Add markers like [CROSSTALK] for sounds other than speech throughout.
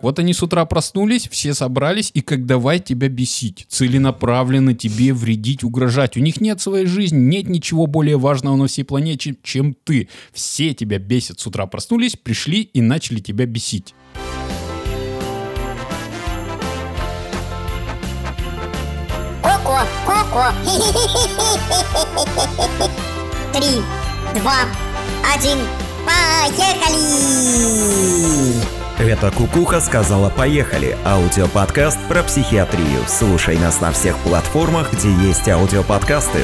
Вот они с утра проснулись, все собрались, и как давай тебя бесить, целенаправленно тебе вредить, угрожать. У них нет своей жизни, нет ничего более важного на всей планете, чем ты. Все тебя бесят. С утра проснулись, пришли и начали тебя бесить. Коко, Коко. Три, два, один, поехали! Это «Кукуха» сказала «Поехали» – аудиоподкаст про психиатрию. Слушай нас на всех платформах, где есть аудиоподкасты.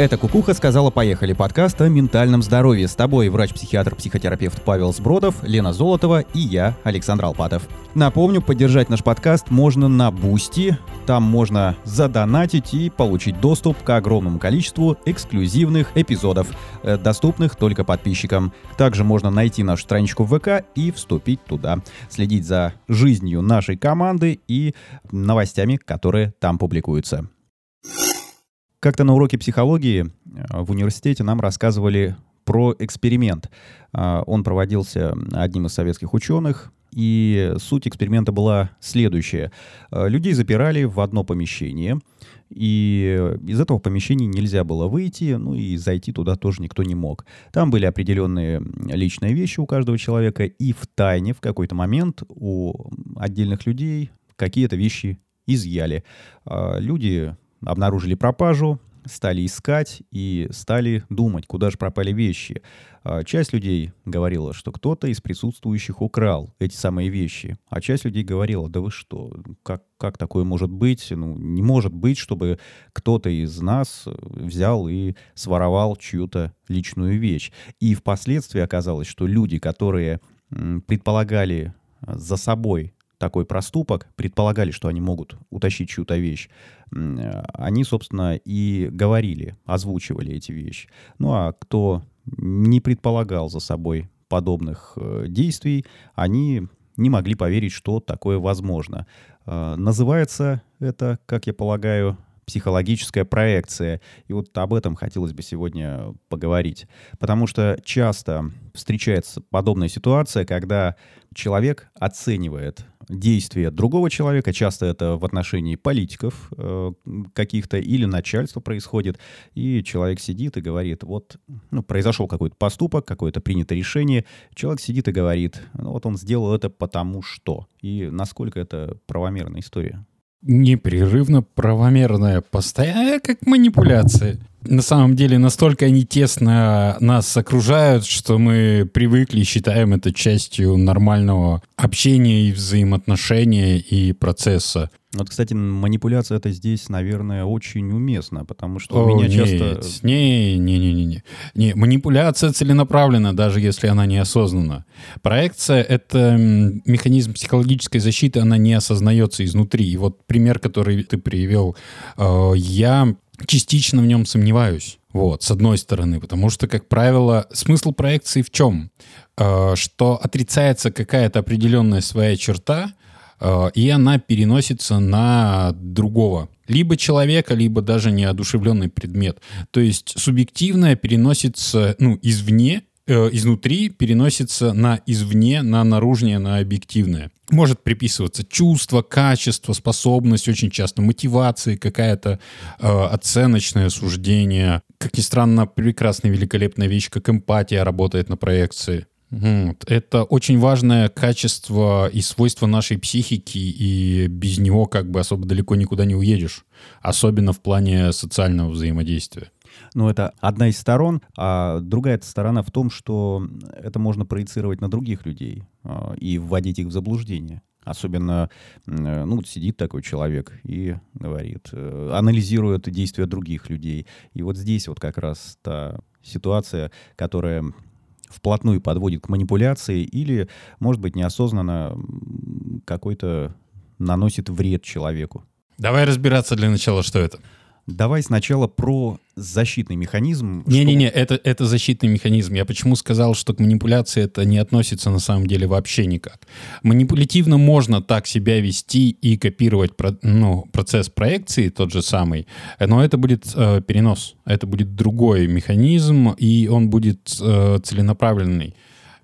Это «Кукуха» сказала «Поехали» подкаст о ментальном здоровье. С тобой врач-психиатр-психотерапевт Павел Сбродов, Лена Золотова и я, Александр Алпатов. Напомню, поддержать наш подкаст можно на Бусти, там можно задонатить и получить доступ к огромному количеству эксклюзивных эпизодов, э, доступных только подписчикам. Также можно найти нашу страничку в ВК и вступить туда. Следить за жизнью нашей команды и новостями, которые там публикуются. Как-то на уроке психологии э, в университете нам рассказывали про эксперимент. А, он проводился одним из советских ученых, и суть эксперимента была следующая. Э, людей запирали в одно помещение, и из этого помещения нельзя было выйти, ну и зайти туда тоже никто не мог. Там были определенные личные вещи у каждого человека, и в тайне в какой-то момент у отдельных людей какие-то вещи изъяли. А, люди обнаружили пропажу, стали искать и стали думать, куда же пропали вещи. А, часть людей говорила, что кто-то из присутствующих украл эти самые вещи, а часть людей говорила, да вы что, как, как такое может быть? Ну, не может быть, чтобы кто-то из нас взял и своровал чью-то личную вещь. И впоследствии оказалось, что люди, которые предполагали за собой такой проступок, предполагали, что они могут утащить чью-то вещь, они, собственно, и говорили, озвучивали эти вещи. Ну а кто не предполагал за собой подобных э, действий, они не могли поверить, что такое возможно. Э, называется это, как я полагаю, психологическая проекция. И вот об этом хотелось бы сегодня поговорить. Потому что часто встречается подобная ситуация, когда человек оценивает действия другого человека, часто это в отношении политиков э, каких-то или начальства происходит, и человек сидит и говорит, вот ну, произошел какой-то поступок, какое-то принято решение, человек сидит и говорит, ну вот он сделал это потому что. И насколько это правомерная история? непрерывно правомерная, постоянная, как манипуляция. На самом деле настолько они тесно нас окружают, что мы привыкли и считаем это частью нормального общения и взаимоотношения и процесса. Вот, кстати, манипуляция это здесь, наверное, очень уместно, потому что О, у меня нет, часто... Не, не, не, не, не. Не, манипуляция целенаправлена, даже если она неосознанна. Проекция — это механизм психологической защиты, она не осознается изнутри. И вот пример, который ты привел, э, я частично в нем сомневаюсь. Вот, с одной стороны, потому что, как правило, смысл проекции в чем? Э, что отрицается какая-то определенная своя черта, Э, и она переносится на другого. Либо человека, либо даже неодушевленный предмет. То есть субъективное переносится ну, извне, изнутри переносится на извне, на наружнее, на объективное. Может приписываться чувство, качество, способность, очень часто мотивации, какая-то э, оценочное суждение. Как ни странно, прекрасная, великолепная вещь, как эмпатия работает на проекции. Это очень важное качество и свойство нашей психики, и без него как бы особо далеко никуда не уедешь, особенно в плане социального взаимодействия. Ну, это одна из сторон, а другая сторона в том, что это можно проецировать на других людей а, и вводить их в заблуждение. Особенно, ну, сидит такой человек и говорит, э, анализирует действия других людей. И вот здесь вот как раз та ситуация, которая вплотную подводит к манипуляции или, может быть, неосознанно какой-то наносит вред человеку. Давай разбираться для начала, что это. Давай сначала про защитный механизм. Не-не-не, что... это, это защитный механизм. Я почему сказал, что к манипуляции это не относится на самом деле вообще никак. Манипулятивно можно так себя вести и копировать ну, процесс проекции, тот же самый, но это будет э, перенос, это будет другой механизм, и он будет э, целенаправленный.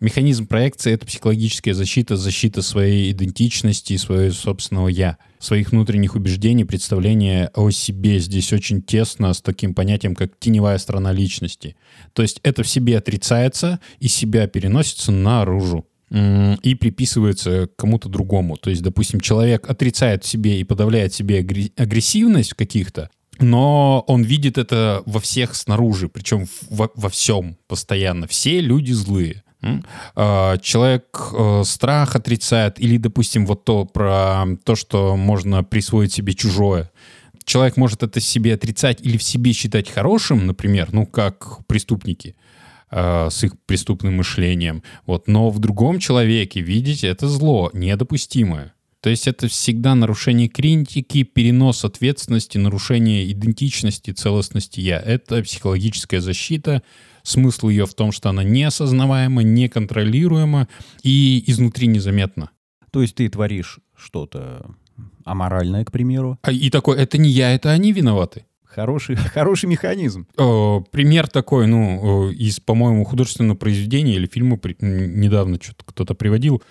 Механизм проекции — это психологическая защита, защита своей идентичности, своего собственного «я», своих внутренних убеждений, представления о себе. Здесь очень тесно с таким понятием, как теневая сторона личности. То есть это в себе отрицается и себя переносится наружу и приписывается кому-то другому. То есть, допустим, человек отрицает в себе и подавляет в себе агре- агрессивность каких-то, но он видит это во всех снаружи, причем во, во всем постоянно. Все люди злые. А, Человек э, страх отрицает, или, допустим, вот то про то, что можно присвоить себе чужое. Человек может это себе отрицать или в себе считать хорошим, например, ну, как преступники э, с их преступным мышлением. Вот. Но в другом человеке видеть это зло, недопустимое. То есть это всегда нарушение критики, перенос ответственности, нарушение идентичности, целостности я. Это психологическая защита. Смысл ее в том, что она неосознаваема, неконтролируема и изнутри незаметна. То есть ты творишь что-то аморальное, к примеру. А И такой, это не я, это они виноваты. Хороший, [LAUGHS] хороший механизм. Э, Пример такой, ну, э, из, по-моему, художественного произведения или фильма при- недавно что-то кто-то приводил.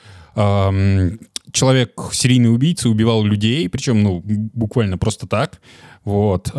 Человек, серийный убийца, убивал людей, причем, ну, буквально просто так. Вот.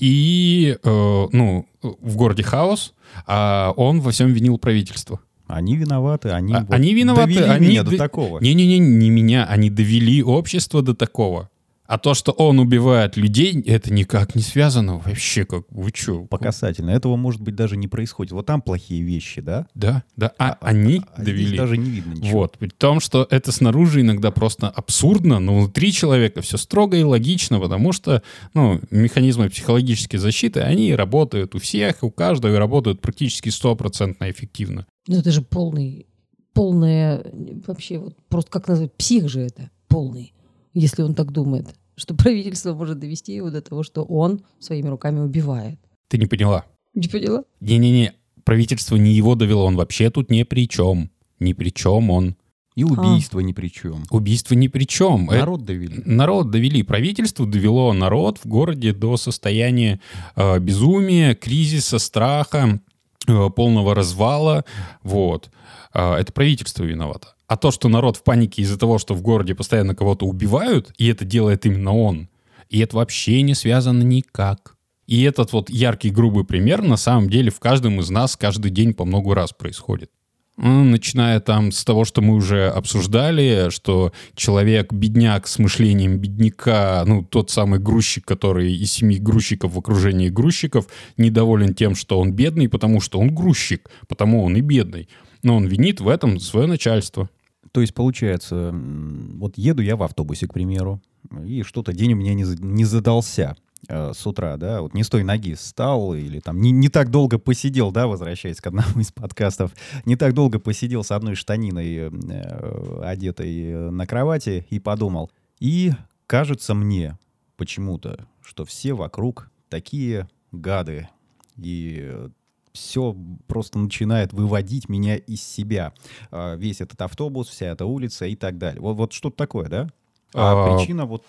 И, э, ну, в городе хаос, а он во всем винил правительство. Они виноваты, они, А- вот они виноваты, довели они меня до такого. Не-не-не, не меня, они довели общество до такого. А то, что он убивает людей, это никак не связано вообще. Как вы что? По касательно. Этого, может быть, даже не происходит. Вот там плохие вещи, да? Да, да. А, они а здесь довели. даже не видно ничего. Вот. При том, что это снаружи иногда просто абсурдно, но внутри человека все строго и логично, потому что ну, механизмы психологической защиты, они работают у всех, у каждого и работают практически стопроцентно эффективно. Ну это же полный, полная, вообще вот просто как назвать, псих же это, полный, если он так думает, [LAUGHS] что правительство может довести его до того, что он своими руками убивает. Ты не поняла? Не поняла? Не-не-не, правительство не его довело, он вообще тут ни при чем. Ни при чем он. И убийство ни при чем. Убийство ни при чем. Это- Народ довели. Народ довели, правительство довело народ в городе до состояния э, безумия, кризиса, страха, э, полного развала. Вот. А, это правительство виновато. А то, что народ в панике из-за того, что в городе постоянно кого-то убивают, и это делает именно он, и это вообще не связано никак. И этот вот яркий, грубый пример на самом деле в каждом из нас каждый день по много раз происходит. Ну, Начиная там с того, что мы уже обсуждали, что человек бедняк с мышлением бедняка, ну, тот самый грузчик, который из семи грузчиков в окружении грузчиков, недоволен тем, что он бедный, потому что он грузчик, потому он и бедный. Но он винит в этом свое начальство. То есть, получается, вот еду я в автобусе, к примеру, и что-то день у меня не, не задался э, с утра, да, вот не с той ноги встал или там не, не так долго посидел, да, возвращаясь к одному [LAUGHS] из подкастов, не так долго посидел с одной штаниной, э, одетой на кровати и подумал. И кажется мне почему-то, что все вокруг такие гады, и все просто начинает выводить меня из себя. А, Весь этот автобус, вся эта улица и так далее. Вот, вот что-то такое, да? А, А, причина вот,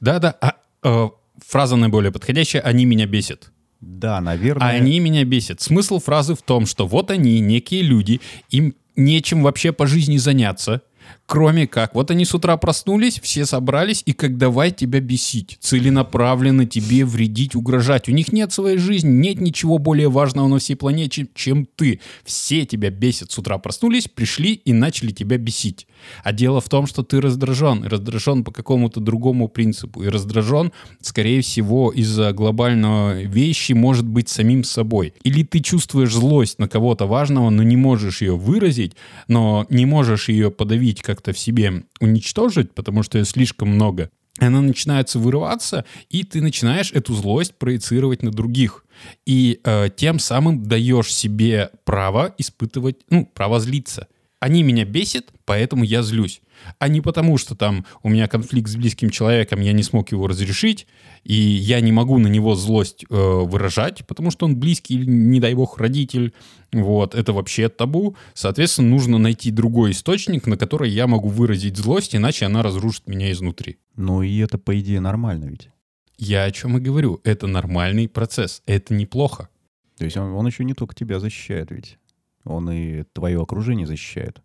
Да-да, а, э, фраза наиболее подходящая «они меня бесят». да, наверное... А они меня бесят. Смысл фразы в том, что вот они, некие люди, им нечем вообще по жизни заняться, кроме как, вот они с утра проснулись, все собрались, и как давай тебя бесить, целенаправленно тебе вредить, угрожать. У них нет своей жизни, нет ничего более важного на всей планете, чем ты. Все тебя бесят. С утра проснулись, пришли и начали тебя бесить. А дело в том, что ты раздражен. Раздражен по какому-то другому принципу. И раздражен, скорее всего, из-за глобального вещи, может быть, самим собой. Или ты чувствуешь злость на кого-то важного, но не можешь ее выразить, но не можешь ее подавить как-то в себе, уничтожить, потому что ее слишком много. Она начинается вырываться, и ты начинаешь эту злость проецировать на других. И э, тем самым даешь себе право испытывать, ну, право злиться. Они меня бесят, поэтому я злюсь. А не потому, что там у меня конфликт с близким человеком, я не смог его разрешить, и я не могу на него злость э, выражать, потому что он близкий или, не дай бог, родитель. Вот, это вообще табу. Соответственно, нужно найти другой источник, на который я могу выразить злость, иначе она разрушит меня изнутри. Ну и это, по идее, нормально ведь. Я о чем и говорю. Это нормальный процесс. Это неплохо. То есть он, он еще не только тебя защищает ведь. Он и твое окружение защищает.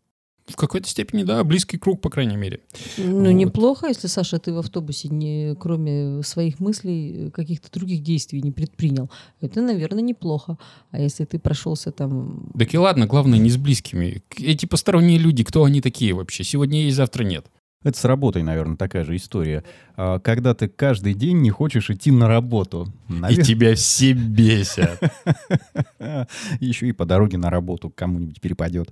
В какой-то степени, да, близкий круг, по крайней мере. Ну, Вот. неплохо, если, Саша, ты в автобусе, не, кроме своих мыслей, каких-то других действий не предпринял. Это, наверное, неплохо. А если ты прошелся там... Так и ладно, главное, не с близкими. Эти посторонние люди, кто они такие вообще? Сегодня есть, завтра нет. Это с работой, наверное, такая же история. А, Когда ты каждый день не хочешь идти на работу. И тебя все бесят. [LAUGHS] Еще и по дороге на работу кому-нибудь перепадет.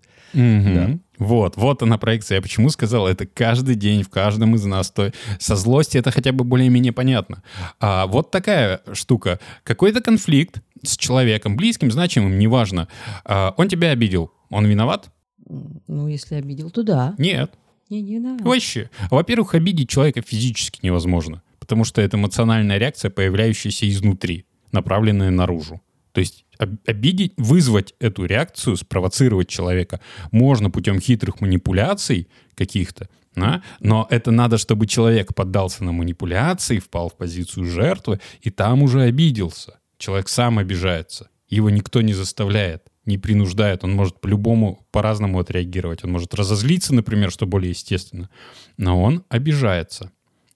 Вот, вот она проекция. Я почему сказал, это каждый день в каждом из нас. То со злости это хотя бы более-менее понятно. А вот такая штука. Какой-то конфликт с человеком, близким, значимым, неважно. А, он тебя обидел. Он виноват? Ну, если обидел, то да. Нет. Не, не виноват. Вообще. Во-первых, обидеть человека физически невозможно, потому что это эмоциональная реакция, появляющаяся изнутри, направленная наружу. То есть об- обидеть, вызвать эту реакцию, спровоцировать человека можно путем хитрых манипуляций каких-то, да? но это надо, чтобы человек поддался на манипуляции, впал в позицию жертвы, и там уже обиделся. Человек сам обижается. Его никто не заставляет, не принуждает. Он может по-любому, по-разному отреагировать. Он может разозлиться, например, что более естественно. Но он обижается.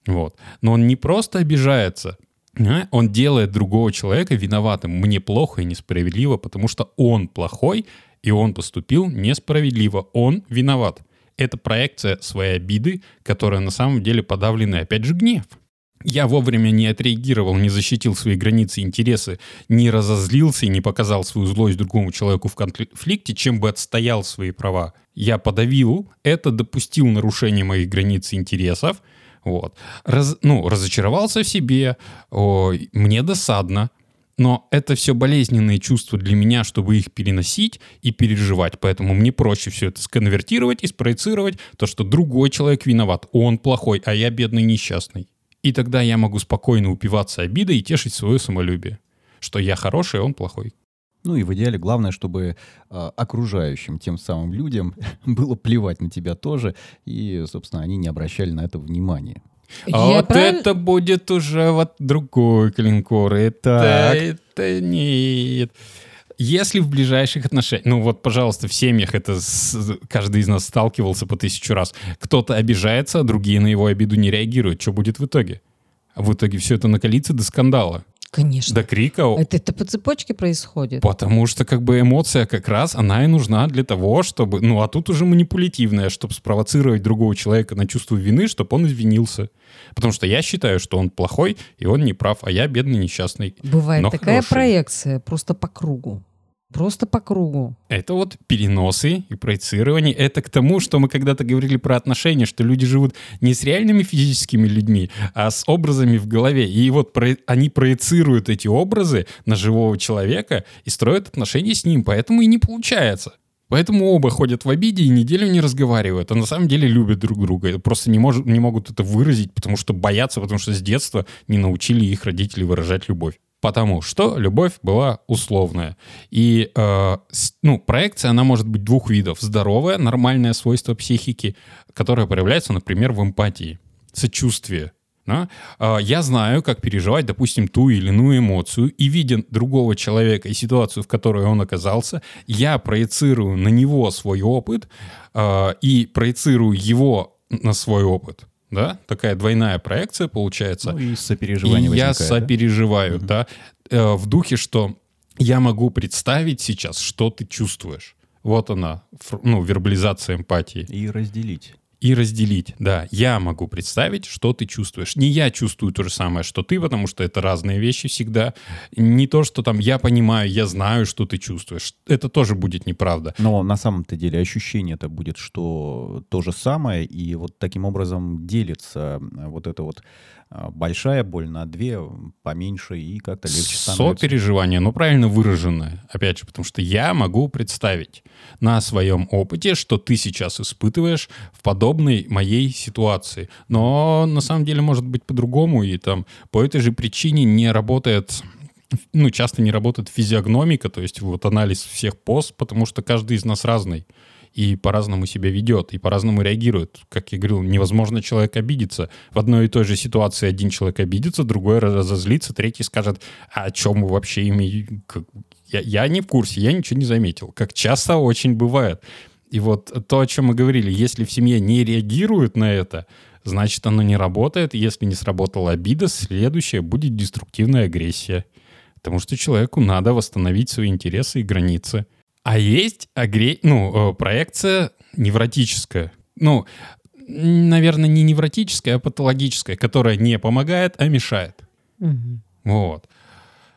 Вот. Но он не просто обижается, а, он делает другого человека виноватым. Мне плохо и несправедливо, потому что он плохой, и он поступил несправедливо. Он виноват. Это проекция своей обиды, которая на самом деле подавленный, опять же, гнев. Я вовремя не отреагировал, не защитил свои границы, интересы, не разозлился и не показал свою злость другому человеку в конфликте, чем бы отстоял свои права. Я подавил это, допустил нарушение моих границ и интересов, вот. Раз- ну, разочаровался в себе, ой, мне досадно, но это все болезненные чувства для меня, чтобы их переносить и переживать. Поэтому мне проще все это сконвертировать и спроецировать, то, что другой человек виноват, он плохой, а я бедный несчастный. И тогда я могу спокойно упиваться обидой и тешить свое самолюбие, что я хороший, а он плохой. Ну и в идеале главное, чтобы а, окружающим тем самым людям [LAUGHS] было плевать на тебя тоже, и, собственно, они не обращали на это внимания. А Я вот правиль- это будет уже вот другой клинкор. Это, Так. это нет. Если в ближайших отношениях, ну вот, пожалуйста, в семьях это с- каждый из нас сталкивался по тысячу раз. Кто-то обижается, а другие на его обиду не реагируют. Что будет в итоге? А в итоге все это накалится до скандала, Конечно. до крика. Это, это по цепочке происходит. Потому что как бы эмоция как раз, она и нужна для того, чтобы... Ну, а тут уже манипулятивная, чтобы спровоцировать другого человека на чувство вины, чтобы он извинился. Потому что я считаю, что он плохой, и он не прав, а я бедный несчастный. Бывает такая хороший. проекция просто по кругу. Просто по кругу. Это вот переносы и проецирование. Это к тому, что мы когда-то говорили про отношения, что люди живут не с реальными физическими людьми, а с образами в голове. И вот про- они проецируют эти образы на живого человека и строят отношения с ним. Поэтому и не получается. Поэтому оба ходят в обиде и неделю не разговаривают, а на самом деле любят друг друга. Просто не, может, не могут это выразить, потому что боятся, потому что с детства не научили их родители выражать любовь. Потому что любовь была условная. И э, ну, проекция, она может быть двух видов. Здоровое, нормальное свойство психики, которое проявляется, например, в эмпатии, сочувствие. да. А, Я знаю, как переживать, допустим, ту или иную эмоцию, и видя другого человека и ситуацию, в которой он оказался, я проецирую на него свой опыт а, и проецирую его на свой опыт. Да? Такая двойная проекция получается. Ну и сопереживание И я возникает, да? сопереживаю, да, э, в духе, что я могу представить сейчас, что ты чувствуешь. Вот она, ну, вербализация эмпатии. И разделить. И разделить, да. Я могу представить, что ты чувствуешь. Не я чувствую то же самое, что ты, потому что это разные вещи всегда. Не то, что там я понимаю, я знаю, что ты чувствуешь. Это тоже будет неправда. Но на самом-то деле ощущение это будет, что то же самое, и вот таким образом делится а, вот эта вот большая боль на две, поменьше, и как-то легче становится. Сопереживание, но правильно выраженное. Опять же, потому что я могу представить на своем опыте, что ты сейчас испытываешь в подобной моей ситуации. Но на самом деле может быть по-другому, и там по этой же причине не работает ну, часто не работает физиогномика, то есть вот анализ всех поз, потому что каждый из нас разный и по-разному себя ведет, и по-разному реагирует. Как я говорил, невозможно человек обидеться. В одной и той же ситуации один человек обидится, другой разозлится, третий скажет, а о чем вы вообще имеете, Я, я не в курсе, я ничего не заметил. Как часто очень бывает. И вот то, о чем мы говорили, если в семье не реагируют на это, значит, оно не работает. Если не сработала обида, следующее будет деструктивная агрессия. Потому что человеку надо восстановить свои интересы и границы. А есть агре... ну, э, проекция невротическая. Ну, наверное, не невротическая, а патологическая, которая не помогает, а мешает. Мгм. Вот.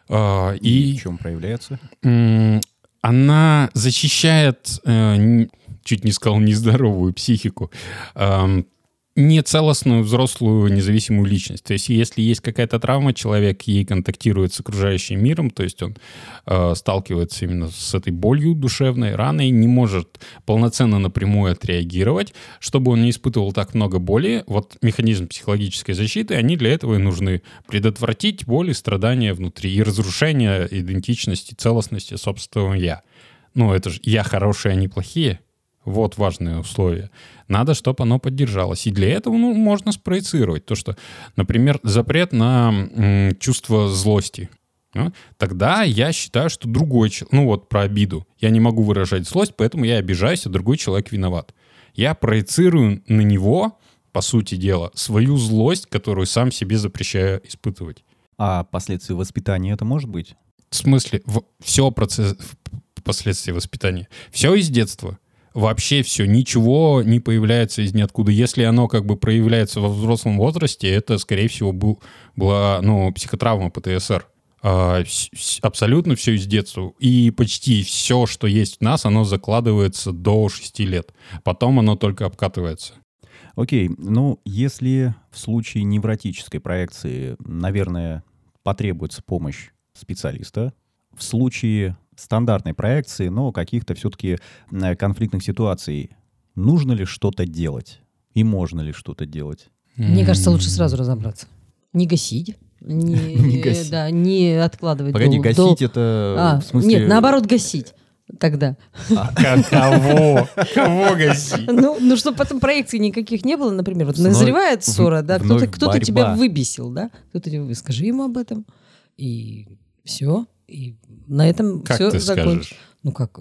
А, И И в чем проявляется? она защищает, э, чуть не сказал, нездоровую психику, нецелостную взрослую независимую личность. То есть если есть какая-то травма, человек ей контактирует с окружающим миром, то есть он э, сталкивается именно с этой болью душевной, раной, не может полноценно напрямую отреагировать, чтобы он не испытывал так много боли. Вот механизм психологической защиты, они для этого и нужны. Предотвратить боль страдания внутри и разрушение идентичности, целостности собственного «я». Ну, это же «я хорошие, они плохие». Вот важные условия. Надо, чтобы оно поддержалось. И для этого ну, можно спроецировать то, что, например, запрет на м, чувство злости. а, Тогда я считаю, что другой человек, ну вот про обиду, я не могу выражать злость, поэтому я обижаюсь, а другой человек виноват. Я проецирую на него, по сути дела, свою злость, которую сам себе запрещаю испытывать. А последствия воспитания это может быть? В смысле, все процесс, последствия воспитания. Все из детства. Вообще все, ничего не появляется из ниоткуда. Если оно как бы проявляется во взрослом возрасте, это, скорее всего, был, была ну, психотравма ПТСР. А, с- абсолютно все из детства. И почти все, что есть в нас, оно закладывается до 6 лет. Потом оно только обкатывается. Окей, ну, если в случае невротической проекции, наверное, потребуется помощь специалиста, в случае стандартной проекции, но каких-то все-таки конфликтных ситуаций, нужно ли что-то делать? И можно ли что-то делать? Мне кажется, лучше сразу разобраться. Не гасить. Не, [LAUGHS] Не гасить. Да, не откладывать. Погоди, дол- гасить дол- это А, в смысле... Нет, наоборот, гасить. Тогда. [LAUGHS] Кого? Кого гасить? Ну, ну чтобы потом проекций никаких не было, например, вот Вновь- назревает ссора, да, кто-то, кто-то тебя выбесил, да, кто-то тебе скажи ему об этом, и все, и на этом Как все закончится. скажешь? Ну как,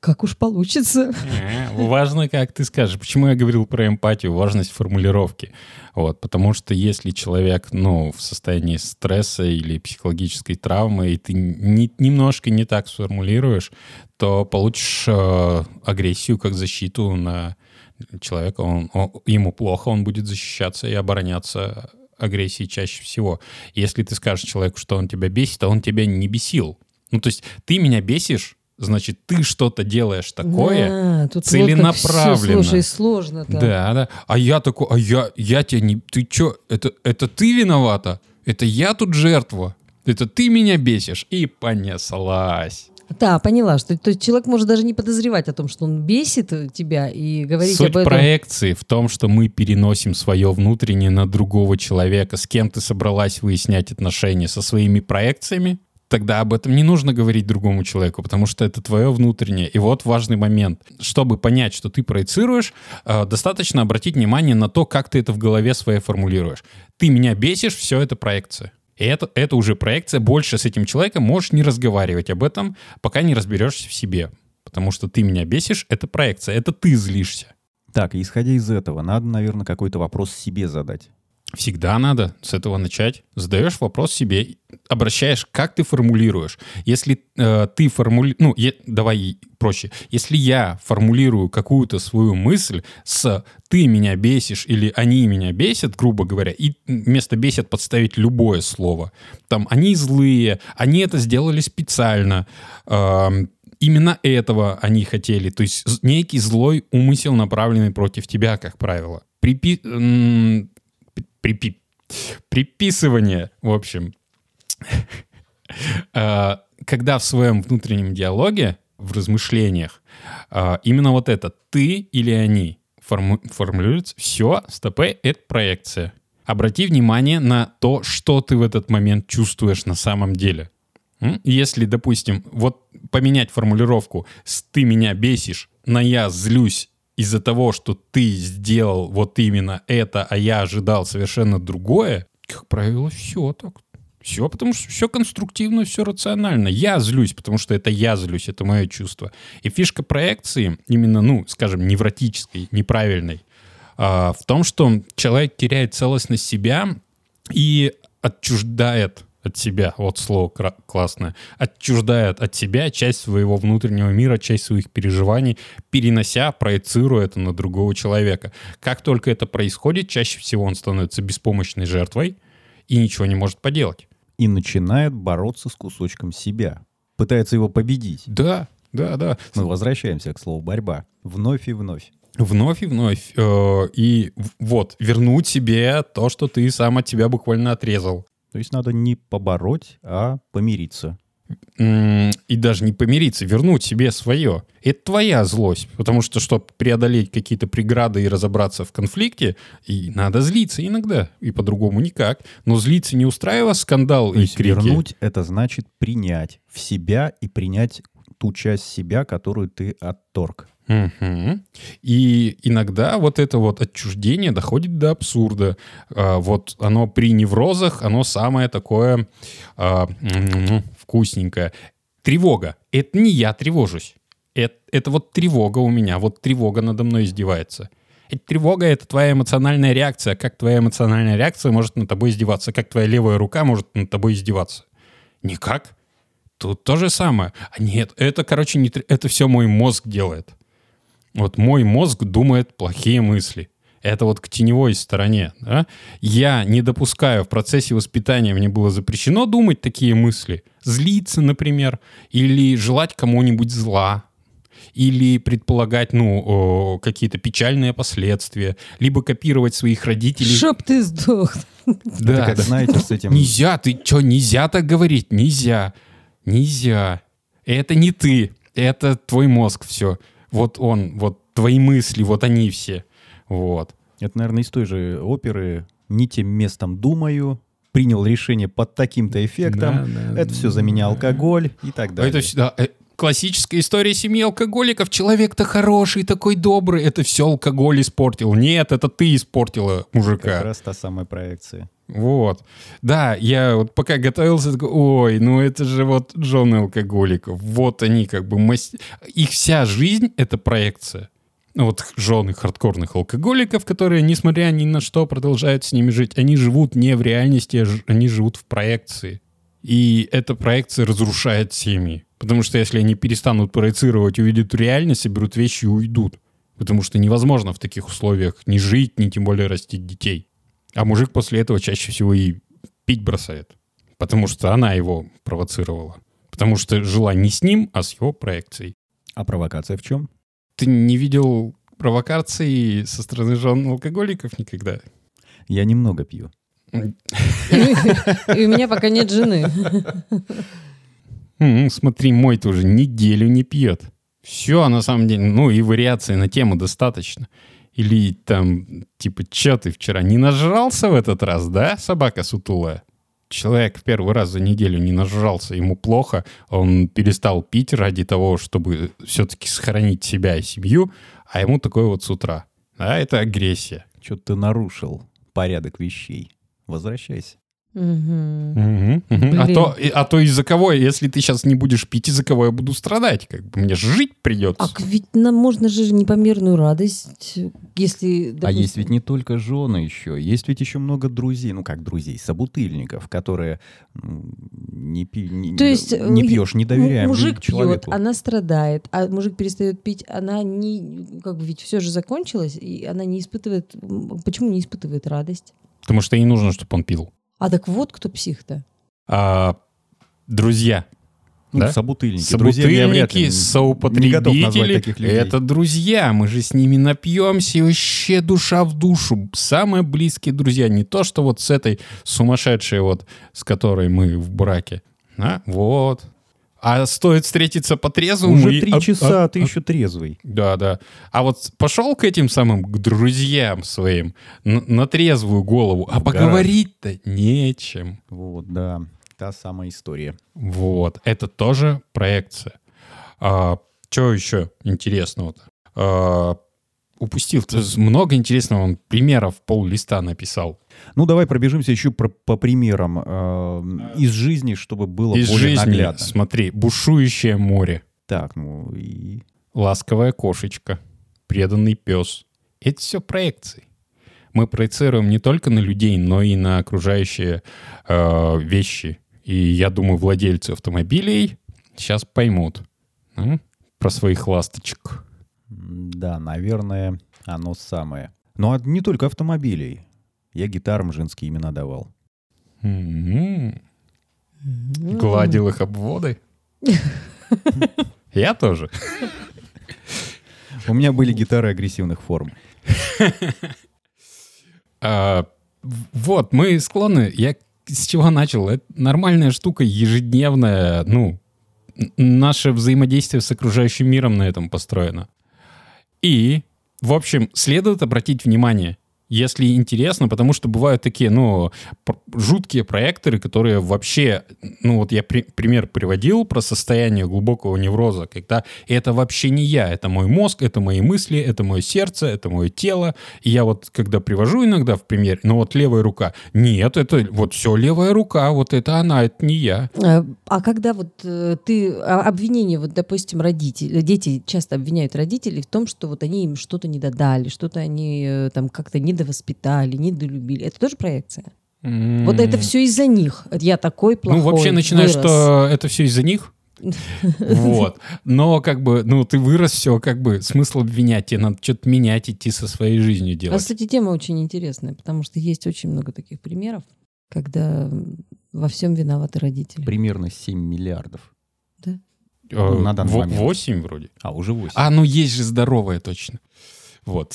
как уж получится. Э, Важно, как ты скажешь. Почему я говорил про эмпатию, важность формулировки. Вот, потому что если человек, ну, в состоянии стресса или психологической травмы, и ты не- немножко не так сформулируешь, то получишь э, агрессию как защиту на человека. Он, он- ему плохо, он будет защищаться и обороняться агрессией чаще всего. Если ты скажешь человеку, что он тебя бесит, а он тебя не бесил. Ну, то есть ты меня бесишь, значит, ты что-то делаешь такое, Да, тут вот целенаправленно. всё, слушай, сложно-то. да, да. А я такой, а я, я тебя не... Ты чё, это, это ты виновата? Это я тут жертва? Это ты меня бесишь? И понеслась. Да, поняла, что то есть человек может даже не подозревать о том, что он бесит тебя и говорить Суть об этом. проекции в том, что мы переносим свое внутреннее на другого человека. С кем ты собралась выяснять отношения? Со своими проекциями? Тогда об этом не нужно говорить другому человеку, потому что это твое внутреннее. И вот важный момент. Чтобы понять, что ты проецируешь, э, достаточно обратить внимание на то, как ты это в голове своей формулируешь. Ты меня бесишь, все это проекция. Это, это уже проекция. Больше с этим человеком можешь не разговаривать об этом, пока не разберешься в себе. Потому что ты меня бесишь, это проекция, это ты злишься. Так, исходя из этого, надо, наверное, какой-то вопрос себе задать. Всегда надо с этого начать. Задаешь вопрос себе, обращаешь, как ты формулируешь. Если э, ты формулируешь... Ну, е- давай проще. Если я формулирую какую-то свою мысль с «ты меня бесишь» или «они меня бесят», грубо говоря, и вместо «бесят» подставить любое слово. Там «они злые», «они это сделали специально», эм, именно этого они хотели. То есть некий злой умысел, направленный против тебя, как правило. Припи... припи- приписывание, в общем. [LAUGHS] А, Когда в своем внутреннем диалоге, в размышлениях, а, именно вот это «ты» или «они» форму- формулируется, все, стопе, это проекция. Обрати внимание на то, что ты в этот момент чувствуешь на самом деле. Если, допустим, вот поменять формулировку с «ты меня бесишь» на «я злюсь» из-за того, что ты сделал вот именно это, а я ожидал совершенно другое, как правило, все так. Все, потому что все конструктивно, все рационально. Я злюсь, потому что это я злюсь, это мое чувство. И фишка проекции, именно, ну, скажем, невротической, неправильной, а, в том, что человек теряет целостность себя и отчуждает от себя, вот слово классное, отчуждает от себя часть своего внутреннего мира, часть своих переживаний, перенося, проецируя это на другого человека. Как только это происходит, чаще всего он становится беспомощной жертвой и ничего не может поделать. И начинает бороться с кусочком себя. Пытается его победить. Да, да, да. Мы возвращаемся к слову борьба. Вновь и вновь. Вновь и вновь. Э, и вот, вернуть себе то, что ты сам от тебя буквально отрезал. То есть надо не побороть, а помириться. И даже не помириться, вернуть себе свое. Это твоя злость. Потому что, чтобы преодолеть какие-то преграды и разобраться в конфликте, и надо злиться иногда. И по-другому никак. Но злиться не устраивая скандал То и крики. вернуть — это значит принять в себя и принять ту часть себя, которую ты отторг. Мгм. И иногда вот это вот отчуждение доходит до абсурда. А, Вот оно при неврозах, оно самое такое а, вкусненькое. Тревога. Это не я тревожусь. Это, это вот тревога у меня. Вот тревога надо мной издевается. Эта тревога — это твоя эмоциональная реакция. Как твоя эмоциональная реакция может над тобой издеваться? Как твоя левая рука может над тобой издеваться? Никак. Тут то же самое. А нет, это, короче, не, это все мой мозг делает. Вот мой мозг думает плохие мысли. Это вот к теневой стороне. да. Я не допускаю в процессе воспитания, мне было запрещено думать такие мысли. Злиться, например, или желать кому-нибудь зла, или предполагать, ну, какие-то печальные последствия, либо копировать своих родителей. Чтоб ты сдох. Да, как, да. знаете, с этим... Нельзя, ты что, нельзя так говорить? Нельзя. Нельзя. Это не ты. Это твой мозг все. Вот он, вот твои мысли, вот они все. Вот. Это, наверное, из той же оперы «Не тем местом думаю», принял решение под таким-то эффектом, Да, да, это все за меня алкоголь и так далее. Это всегда э, классическая история семьи алкоголиков. Человек-то хороший, такой добрый. Это все алкоголь испортил. Нет, это ты испортила мужика. Как раз та самая проекция. Вот. Да, я вот пока готовился, такой, ой, ну это же вот жены алкоголиков. Вот они как бы... мас- Их вся жизнь — это проекция. Вот жены хардкорных алкоголиков, которые, несмотря ни на что, продолжают с ними жить. Они живут не в реальности, а они живут в проекции. И эта проекция разрушает семьи. Потому что если они перестанут проецировать, увидят реальность, соберут вещи и уйдут. Потому что невозможно в таких условиях ни жить, ни тем более растить детей. А мужик после этого чаще всего и пить бросает. Потому что она его провоцировала. Потому что жила не с ним, а с его проекцией. А провокация в чем? Ты не видел провокаций со стороны жен алкоголиков никогда? Я немного пью. И у меня пока нет жены. М, смотри, мой тоже неделю не пьет. Все, на самом деле, ну и вариаций на тему достаточно. Или там, типа, че ты вчера не нажрался в этот раз, да, собака сутулая? Человек первый раз за неделю не нажрался, ему плохо, он перестал пить ради того, чтобы все-таки сохранить себя и семью, а ему такое вот с утра. Да, это агрессия. Что-то ты нарушил порядок вещей. Возвращайся. Мгм. А то, а то из-за кого, если ты сейчас не будешь пить, из-за кого я буду страдать? Как бы мне жить придется. А ведь нам можно же непомерную радость, если... А допустим, есть ведь не только жены еще, есть ведь еще много друзей, ну как друзей, собутыльников, которые м, не, пи- не, То есть не э, пьешь, не доверяем Мужик человеку. пьет, она страдает, а мужик перестает пить, она не, как бы ведь все же закончилось, и она не испытывает, почему не испытывает радость? Потому что ей нужно, чтобы он пил. А так вот кто псих-то. А, друзья. Ну, да? собутыльники. Собутыльники, назвать соупотребители. таких людей. Это друзья. Мы же с ними напьемся, и вообще душа в душу. Самые близкие друзья. Не то, что вот с этой сумасшедшей вот, с которой мы в браке. А, вот. А стоит встретиться по трезвому Уже три часа, а- а ты а- еще трезвый. Да, да. А вот пошел к этим самым к друзьям своим н- на трезвую голову, а поговорить-то нечем. Вот, да. Та самая история. Вот. Это тоже проекция. А, что еще интересного-то? А, упустил. Много интересного. Он примеров пол листа написал. Ну, давай пробежимся еще про- по примерам э, из жизни, чтобы было Из более жизни, наглядно. смотри, бушующее море, Так, ну и... ласковая кошечка, преданный пес. Это все проекции. Мы проецируем не только на людей, но и на окружающие э, вещи. И я думаю, владельцы автомобилей сейчас поймут м, про своих ласточек. Да, наверное, оно самое. Но от- не только автомобилей. Я гитарам женские имена давал. М, Гладил их обводы. [LAUGHS] Я тоже. У меня были гитары агрессивных форм. А, вот, мы склонны. Я с чего начал? Это нормальная штука, ежедневная. Ну, наше взаимодействие с окружающим миром на этом построено. И, в общем, следует обратить внимание, если интересно, потому что бывают такие, ну, жуткие проекторы, которые вообще, ну, вот я при- пример приводил про состояние глубокого невроза, когда это вообще не я, это мой мозг, это мои мысли, это мое сердце, это мое тело. И я вот, когда привожу иногда в пример, ну, вот левая рука, нет, это вот все левая рука, вот это она, это не я. Э, А когда вот э, ты а, обвинение, вот, допустим, родители, дети часто обвиняют родителей в том, что вот они им что-то не додали, что-то они э, там как-то недовоспитали, недолюбили. Это тоже проекция. Вот это все из-за них. Я такой плохой. Ну, вообще начинаешь, вырос. что это все из-за них. [LAUGHS] Вот. Но как бы, ну, ты вырос, все, как бы, смысл обвинять, тебе надо что-то менять, идти со своей жизнью А, делать. кстати, тема очень интересная, потому что есть очень много таких примеров, когда во всем виноваты родители. Примерно 7 миллиардов. Э, ну, на данный момент. Восемь вроде. А, уже 8. А, ну есть же здоровая точно. Вот.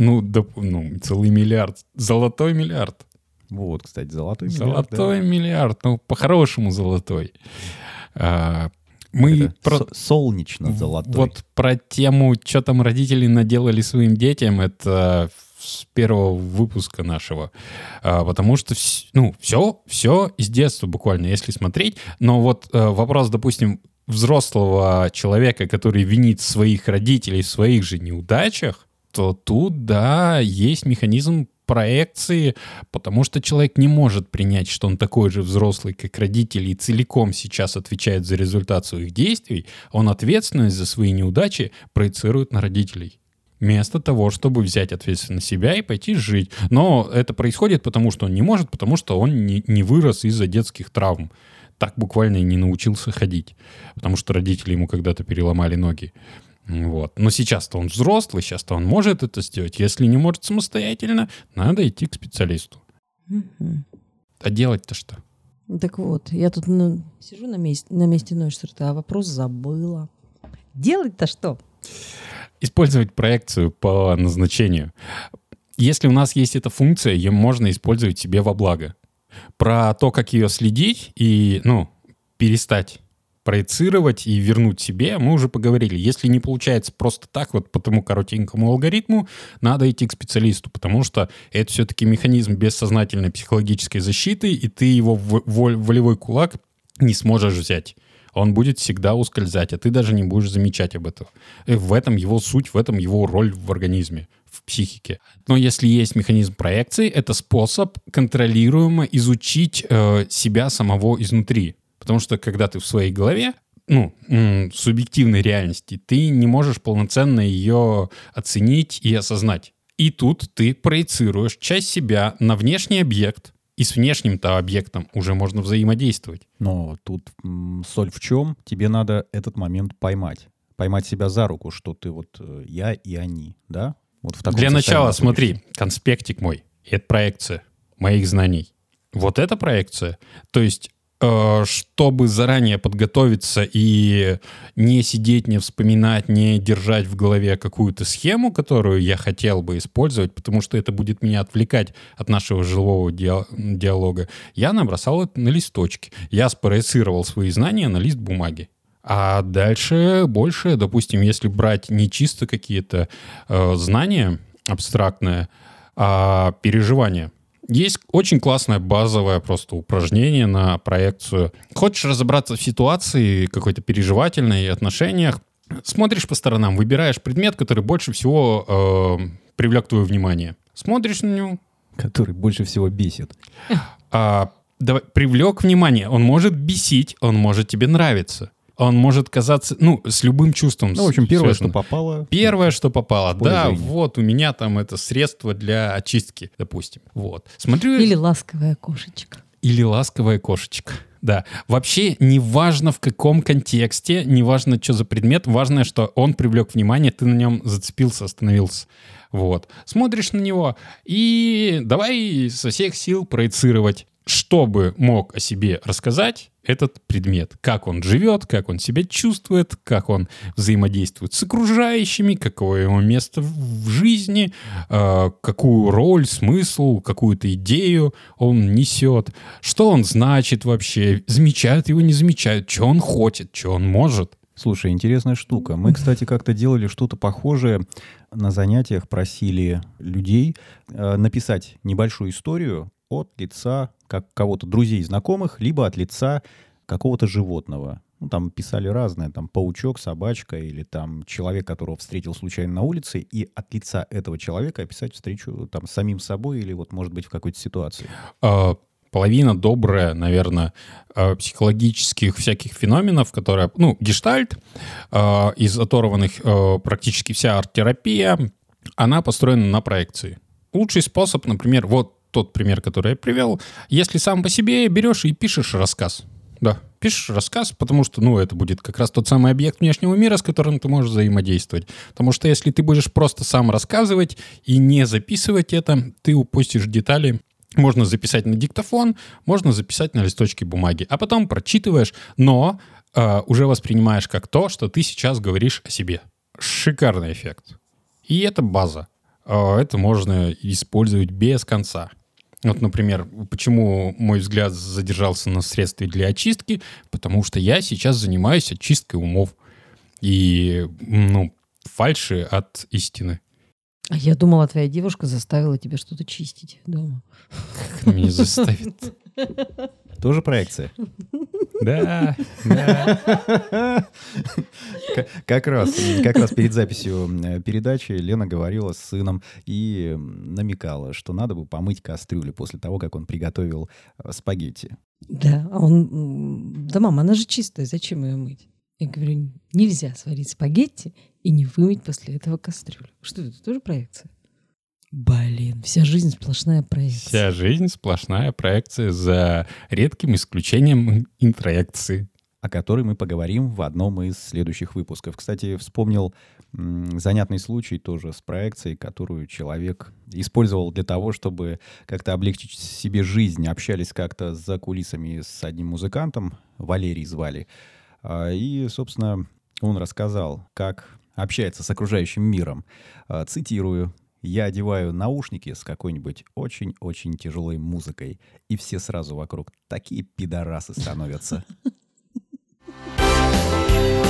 Ну, доп- ну, целый миллиард. Золотой миллиард. Вот, кстати, золотой миллиард. да. Золотой миллиард. Ну, по-хорошему золотой. А, мы Это про- со- солнечно-золотой. Вот про тему, что там родители наделали своим детям, это с первого выпуска нашего. А, потому что, вс- ну, все, все из детства буквально, если смотреть. Но вот э, вопрос, допустим, взрослого человека, который винит своих родителей в своих же неудачах, то тут, да, есть механизм проекции, потому что человек не может принять, что он такой же взрослый, как родители, и целиком сейчас отвечает за результат своих действий, он ответственность за свои неудачи проецирует на родителей. Вместо того, чтобы взять ответственность на себя и пойти жить. Но это происходит потому, что он не может, потому что он не, не вырос из-за детских травм. Так буквально и не научился ходить. Потому что родители ему когда-то переломали ноги. Вот. Но сейчас-то он взрослый, сейчас-то он может это сделать. Если не может самостоятельно, надо идти к специалисту. Мгм. А делать-то что? Так вот, я тут ну, сижу на месте, на месте Нойштерта, а вопрос забыла. Делать-то что? Использовать проекцию по назначению. Если у нас есть эта функция, ее можно использовать себе во благо. Про то, как ее следить и, ну, перестать проецировать и вернуть себе, мы уже поговорили. Если не получается просто так, вот по тому коротенькому алгоритму, надо идти к специалисту, потому что это все-таки механизм бессознательной психологической защиты, и ты его в волевой кулак не сможешь взять. Он будет всегда ускользать, а ты даже не будешь замечать об этом. И в этом его суть, в этом его роль в организме, в психике. Но если есть механизм проекции, это способ контролируемо изучить э, себя самого изнутри. Потому что когда ты в своей голове, ну, субъективной реальности, ты не можешь полноценно ее оценить и осознать. И тут ты проецируешь часть себя на внешний объект, и с внешним-то объектом уже можно взаимодействовать. Но тут соль в чем? Тебе надо этот момент поймать. Поймать себя за руку, что ты вот э, я и они, да? Вот в таком Для начала, находишься. смотри, конспектик мой. Это проекция моих знаний. Вот это проекция. То есть, чтобы заранее подготовиться и не сидеть, не вспоминать, не держать в голове какую-то схему, которую я хотел бы использовать, потому что это будет меня отвлекать от нашего живого диа- диалога, я набросал это на листочки. Я спроецировал свои знания на лист бумаги. А дальше больше, допустим, если брать не чисто какие-то э, знания абстрактные, а переживания. Есть очень классное базовое просто упражнение на проекцию. Хочешь разобраться в ситуации какой-то переживательной, отношениях, смотришь по сторонам, выбираешь предмет, который больше всего э, привлек твое внимание. Смотришь на него, Который больше всего бесит. а, давай, привлек внимание. Он может бесить, он может тебе нравиться. Он может казаться, ну, с любым чувством. Ну, в общем, первое, что связано. попало. Первое, что попало, да, зрения. вот у меня там это средство для очистки, допустим. Вот. Смотрю, Или ласковая кошечка. или ласковая кошечка. Да. Вообще, неважно в каком контексте, неважно, что за предмет, важно, что он привлек внимание, ты на нем зацепился, остановился. Вот. Смотришь на него и давай со всех сил проецировать, что бы мог о себе рассказать этот предмет. Как он живет, как он себя чувствует, как он взаимодействует с окружающими, какое его место в жизни, э, какую роль, смысл, какую-то идею он несет, что он значит вообще, замечают его, не замечают, что он хочет, что он может. Слушай, интересная штука. Мы, кстати, как-то делали что-то похожее. На занятиях просили людей э, написать небольшую историю от лица как кого-то друзей, знакомых, либо от лица какого-то животного. Ну, там писали разное, там паучок, собачка или там человек, которого встретил случайно на улице, и от лица этого человека описать встречу там с самим собой или вот, может быть, в какой-то ситуации. Э, половина добрая, наверное, э, психологических всяких феноменов, которые, ну, гештальт, э, из оторванных э, практически вся арт-терапия, она построена на проекции. Лучший способ, например, вот тот пример, который я привел, если сам по себе берешь и пишешь рассказ. Да, пишешь рассказ, потому что, ну, это будет как раз тот самый объект внешнего мира, с которым ты можешь взаимодействовать. Потому что если ты будешь просто сам рассказывать и не записывать это, ты упустишь детали, можно записать на диктофон, можно записать на листочке бумаги, а потом прочитываешь, но э, уже воспринимаешь как то, что ты сейчас говоришь о себе. Шикарный эффект. И это база. Э, это можно использовать без конца. Вот, например, почему мой взгляд задержался на средстве для очистки, потому что я сейчас занимаюсь очисткой умов. И, ну, фальши от истины. А я думала, твоя девушка заставила тебя что-то чистить дома. Как она меня заставит? Тоже проекция. [LAUGHS] Да, да. [LAUGHS] Как раз, как раз перед записью э, передачи Лена говорила с сыном и намекала, что надо бы помыть кастрюлю после того, как он приготовил э, спагетти. Да, а он... Да, мама, она же чистая, зачем ее мыть? Я говорю, нельзя сварить спагетти и не вымыть после этого кастрюлю. Что это, тоже проекция? Блин, вся жизнь сплошная проекция. Вся жизнь сплошная проекция за редким исключением интроекции. о которой мы поговорим в одном из следующих выпусков. Кстати, вспомнил занятный случай тоже с проекцией, которую человек использовал для того, чтобы как-то облегчить себе жизнь. Общались как-то за кулисами с одним музыкантом, Валерий звали. А, И, собственно, он рассказал, как общается с окружающим миром. А, Цитирую. Я одеваю наушники с какой-нибудь очень-очень тяжелой музыкой, и все сразу вокруг такие пидорасы становятся. thank [LAUGHS] you